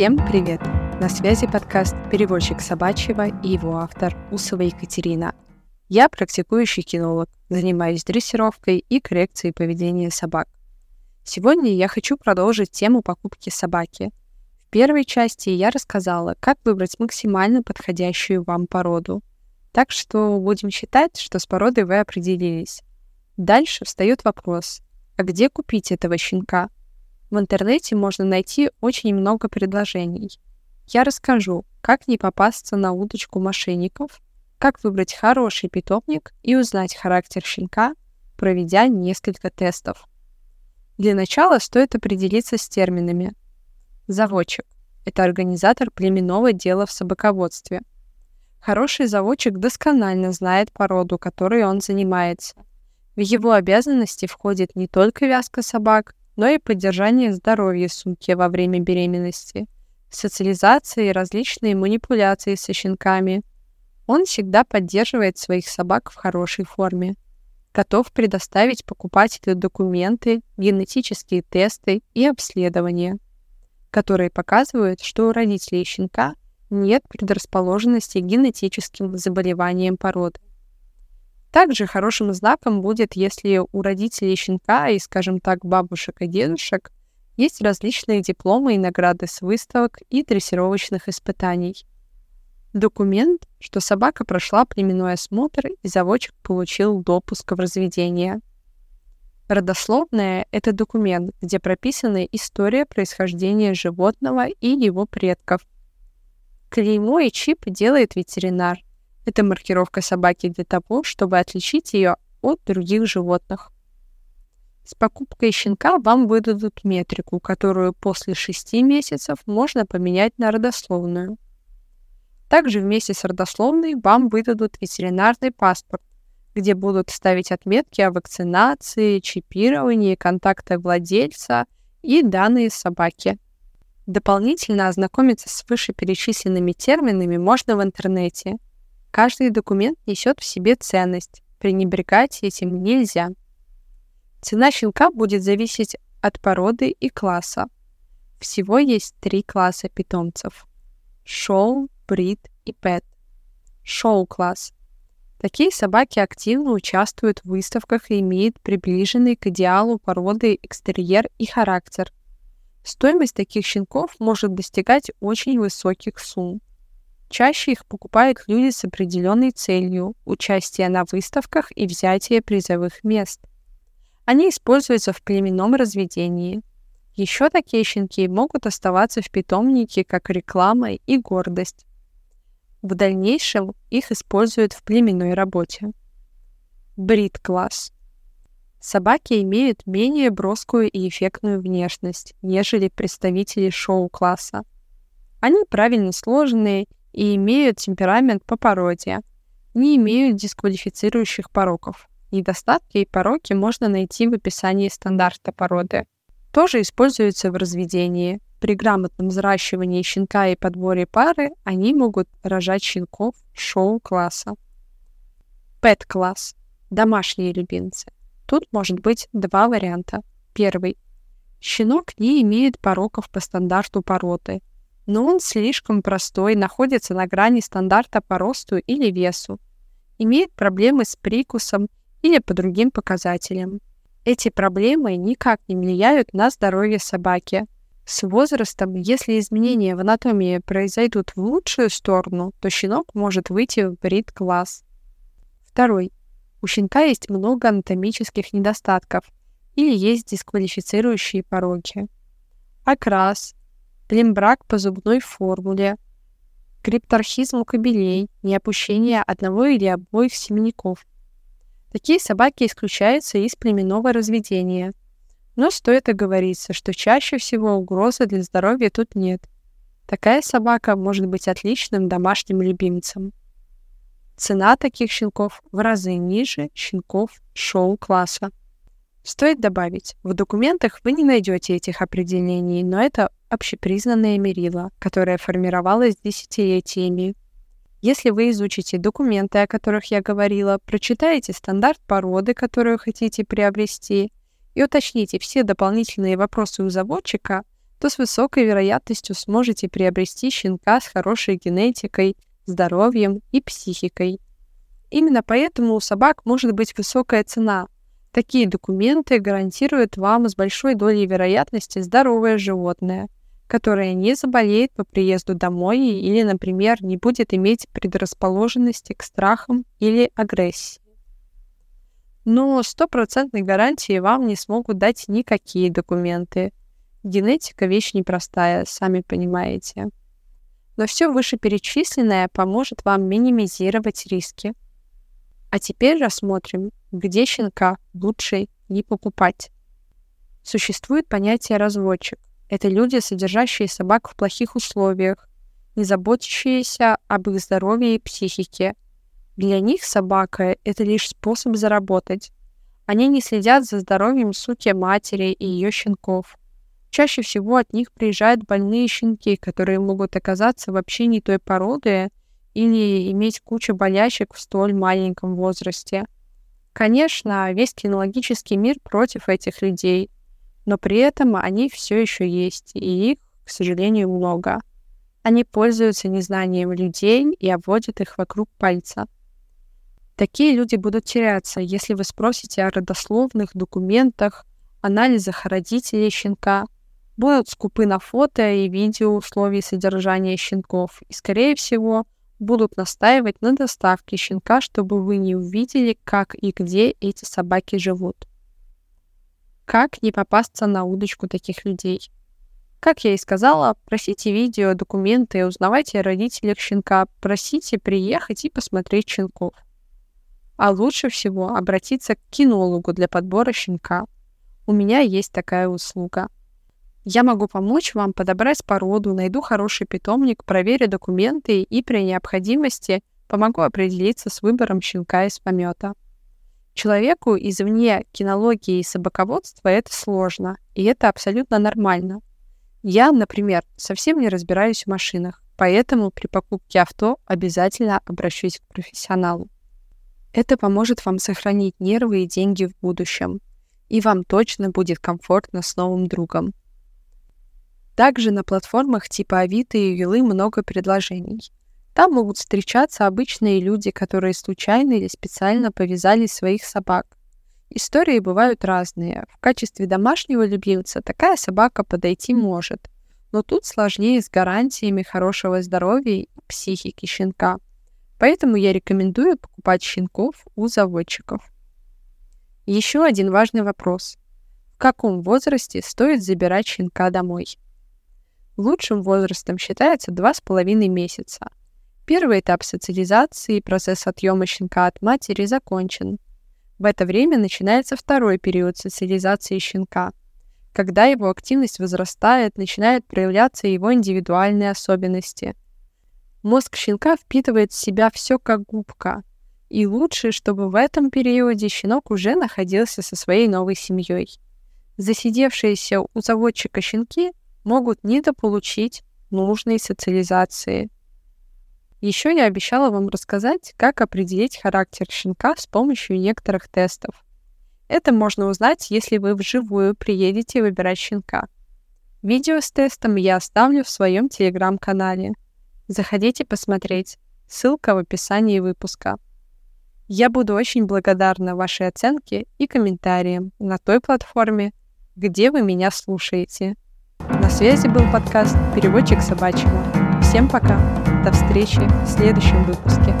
Всем привет! На связи подкаст «Переводчик собачьего» и его автор Усова Екатерина. Я практикующий кинолог, занимаюсь дрессировкой и коррекцией поведения собак. Сегодня я хочу продолжить тему покупки собаки. В первой части я рассказала, как выбрать максимально подходящую вам породу. Так что будем считать, что с породой вы определились. Дальше встает вопрос, а где купить этого щенка? В интернете можно найти очень много предложений. Я расскажу, как не попасться на удочку мошенников, как выбрать хороший питомник и узнать характер щенка, проведя несколько тестов. Для начала стоит определиться с терминами. Заводчик – это организатор племенного дела в собаководстве. Хороший заводчик досконально знает породу, которой он занимается. В его обязанности входит не только вязка собак, но и поддержание здоровья сумки во время беременности, социализация и различные манипуляции со щенками. Он всегда поддерживает своих собак в хорошей форме, готов предоставить покупателю документы, генетические тесты и обследования, которые показывают, что у родителей щенка нет предрасположенности к генетическим заболеваниям породы. Также хорошим знаком будет, если у родителей щенка и, скажем так, бабушек и дедушек есть различные дипломы и награды с выставок и дрессировочных испытаний. Документ, что собака прошла племенной осмотр и заводчик получил допуск в разведение. Родословная — это документ, где прописана история происхождения животного и его предков. Клеймо и чип делает ветеринар — это маркировка собаки для того, чтобы отличить ее от других животных. С покупкой щенка вам выдадут метрику, которую после 6 месяцев можно поменять на родословную. Также вместе с родословной вам выдадут ветеринарный паспорт, где будут ставить отметки о вакцинации, чипировании, контактах владельца и данные собаки. Дополнительно ознакомиться с вышеперечисленными терминами можно в интернете – Каждый документ несет в себе ценность. Пренебрегать этим нельзя. Цена щенка будет зависеть от породы и класса. Всего есть три класса питомцев. Шоу, брит и пэт. Шоу-класс. Такие собаки активно участвуют в выставках и имеют приближенный к идеалу породы экстерьер и характер. Стоимость таких щенков может достигать очень высоких сумм. Чаще их покупают люди с определенной целью – участия на выставках и взятие призовых мест. Они используются в племенном разведении. Еще такие щенки могут оставаться в питомнике как реклама и гордость. В дальнейшем их используют в племенной работе. Брит-класс. Собаки имеют менее броскую и эффектную внешность, нежели представители шоу-класса. Они правильно сложенные и имеют темперамент по породе, не имеют дисквалифицирующих пороков. Недостатки и пороки можно найти в описании стандарта породы. Тоже используются в разведении. При грамотном взращивании щенка и подборе пары они могут рожать щенков шоу-класса. Пэт-класс. Домашние любимцы. Тут может быть два варианта. Первый. Щенок не имеет пороков по стандарту породы, но он слишком простой, находится на грани стандарта по росту или весу, имеет проблемы с прикусом или по другим показателям. Эти проблемы никак не влияют на здоровье собаки. С возрастом, если изменения в анатомии произойдут в лучшую сторону, то щенок может выйти в брит-класс. Второй. У щенка есть много анатомических недостатков или есть дисквалифицирующие пороки. Окрас, плембрак по зубной формуле, крипторхизм у кобелей, неопущение одного или обоих семенников. Такие собаки исключаются из племенного разведения. Но стоит оговориться, что чаще всего угрозы для здоровья тут нет. Такая собака может быть отличным домашним любимцем. Цена таких щенков в разы ниже щенков шоу-класса. Стоит добавить, в документах вы не найдете этих определений, но это общепризнанное мерило, которое формировалось десятилетиями. Если вы изучите документы, о которых я говорила, прочитаете стандарт породы, которую хотите приобрести, и уточните все дополнительные вопросы у заводчика, то с высокой вероятностью сможете приобрести щенка с хорошей генетикой, здоровьем и психикой. Именно поэтому у собак может быть высокая цена. Такие документы гарантируют вам с большой долей вероятности здоровое животное, которое не заболеет по приезду домой или, например, не будет иметь предрасположенности к страхам или агрессии. Но стопроцентной гарантии вам не смогут дать никакие документы – Генетика — вещь непростая, сами понимаете. Но все вышеперечисленное поможет вам минимизировать риски. А теперь рассмотрим, где щенка лучше не покупать. Существует понятие разводчик. Это люди, содержащие собак в плохих условиях, не заботящиеся об их здоровье и психике. Для них собака — это лишь способ заработать. Они не следят за здоровьем суки матери и ее щенков. Чаще всего от них приезжают больные щенки, которые могут оказаться вообще не той породы или иметь кучу болячек в столь маленьком возрасте. Конечно, весь кинологический мир против этих людей, но при этом они все еще есть, и их, к сожалению, много. Они пользуются незнанием людей и обводят их вокруг пальца. Такие люди будут теряться, если вы спросите о родословных документах, анализах родителей щенка – будут скупы на фото и видео условий содержания щенков и, скорее всего, будут настаивать на доставке щенка, чтобы вы не увидели, как и где эти собаки живут. Как не попасться на удочку таких людей? Как я и сказала, просите видео, документы, узнавайте о родителях щенка, просите приехать и посмотреть щенков. А лучше всего обратиться к кинологу для подбора щенка. У меня есть такая услуга — я могу помочь вам подобрать породу, найду хороший питомник, проверю документы и при необходимости помогу определиться с выбором щенка из помета. Человеку извне кинологии и собаководства это сложно, и это абсолютно нормально. Я, например, совсем не разбираюсь в машинах, поэтому при покупке авто обязательно обращусь к профессионалу. Это поможет вам сохранить нервы и деньги в будущем, и вам точно будет комфортно с новым другом. Также на платформах типа Авито и Вилы много предложений. Там могут встречаться обычные люди, которые случайно или специально повязали своих собак. Истории бывают разные. В качестве домашнего любимца такая собака подойти может, но тут сложнее с гарантиями хорошего здоровья и психики щенка. Поэтому я рекомендую покупать щенков у заводчиков. Еще один важный вопрос. В каком возрасте стоит забирать щенка домой? Лучшим возрастом считается 2,5 месяца. Первый этап социализации процесс отъема щенка от матери закончен. В это время начинается второй период социализации щенка, когда его активность возрастает, начинают проявляться его индивидуальные особенности. Мозг щенка впитывает в себя все как губка, и лучше, чтобы в этом периоде щенок уже находился со своей новой семьей. Засидевшиеся у заводчика щенки могут недополучить нужной социализации. Еще я обещала вам рассказать, как определить характер щенка с помощью некоторых тестов. Это можно узнать, если вы вживую приедете выбирать щенка. Видео с тестом я оставлю в своем телеграм-канале. Заходите посмотреть. Ссылка в описании выпуска. Я буду очень благодарна вашей оценке и комментариям на той платформе, где вы меня слушаете. На связи был подкаст «Переводчик собачьего». Всем пока. До встречи в следующем выпуске.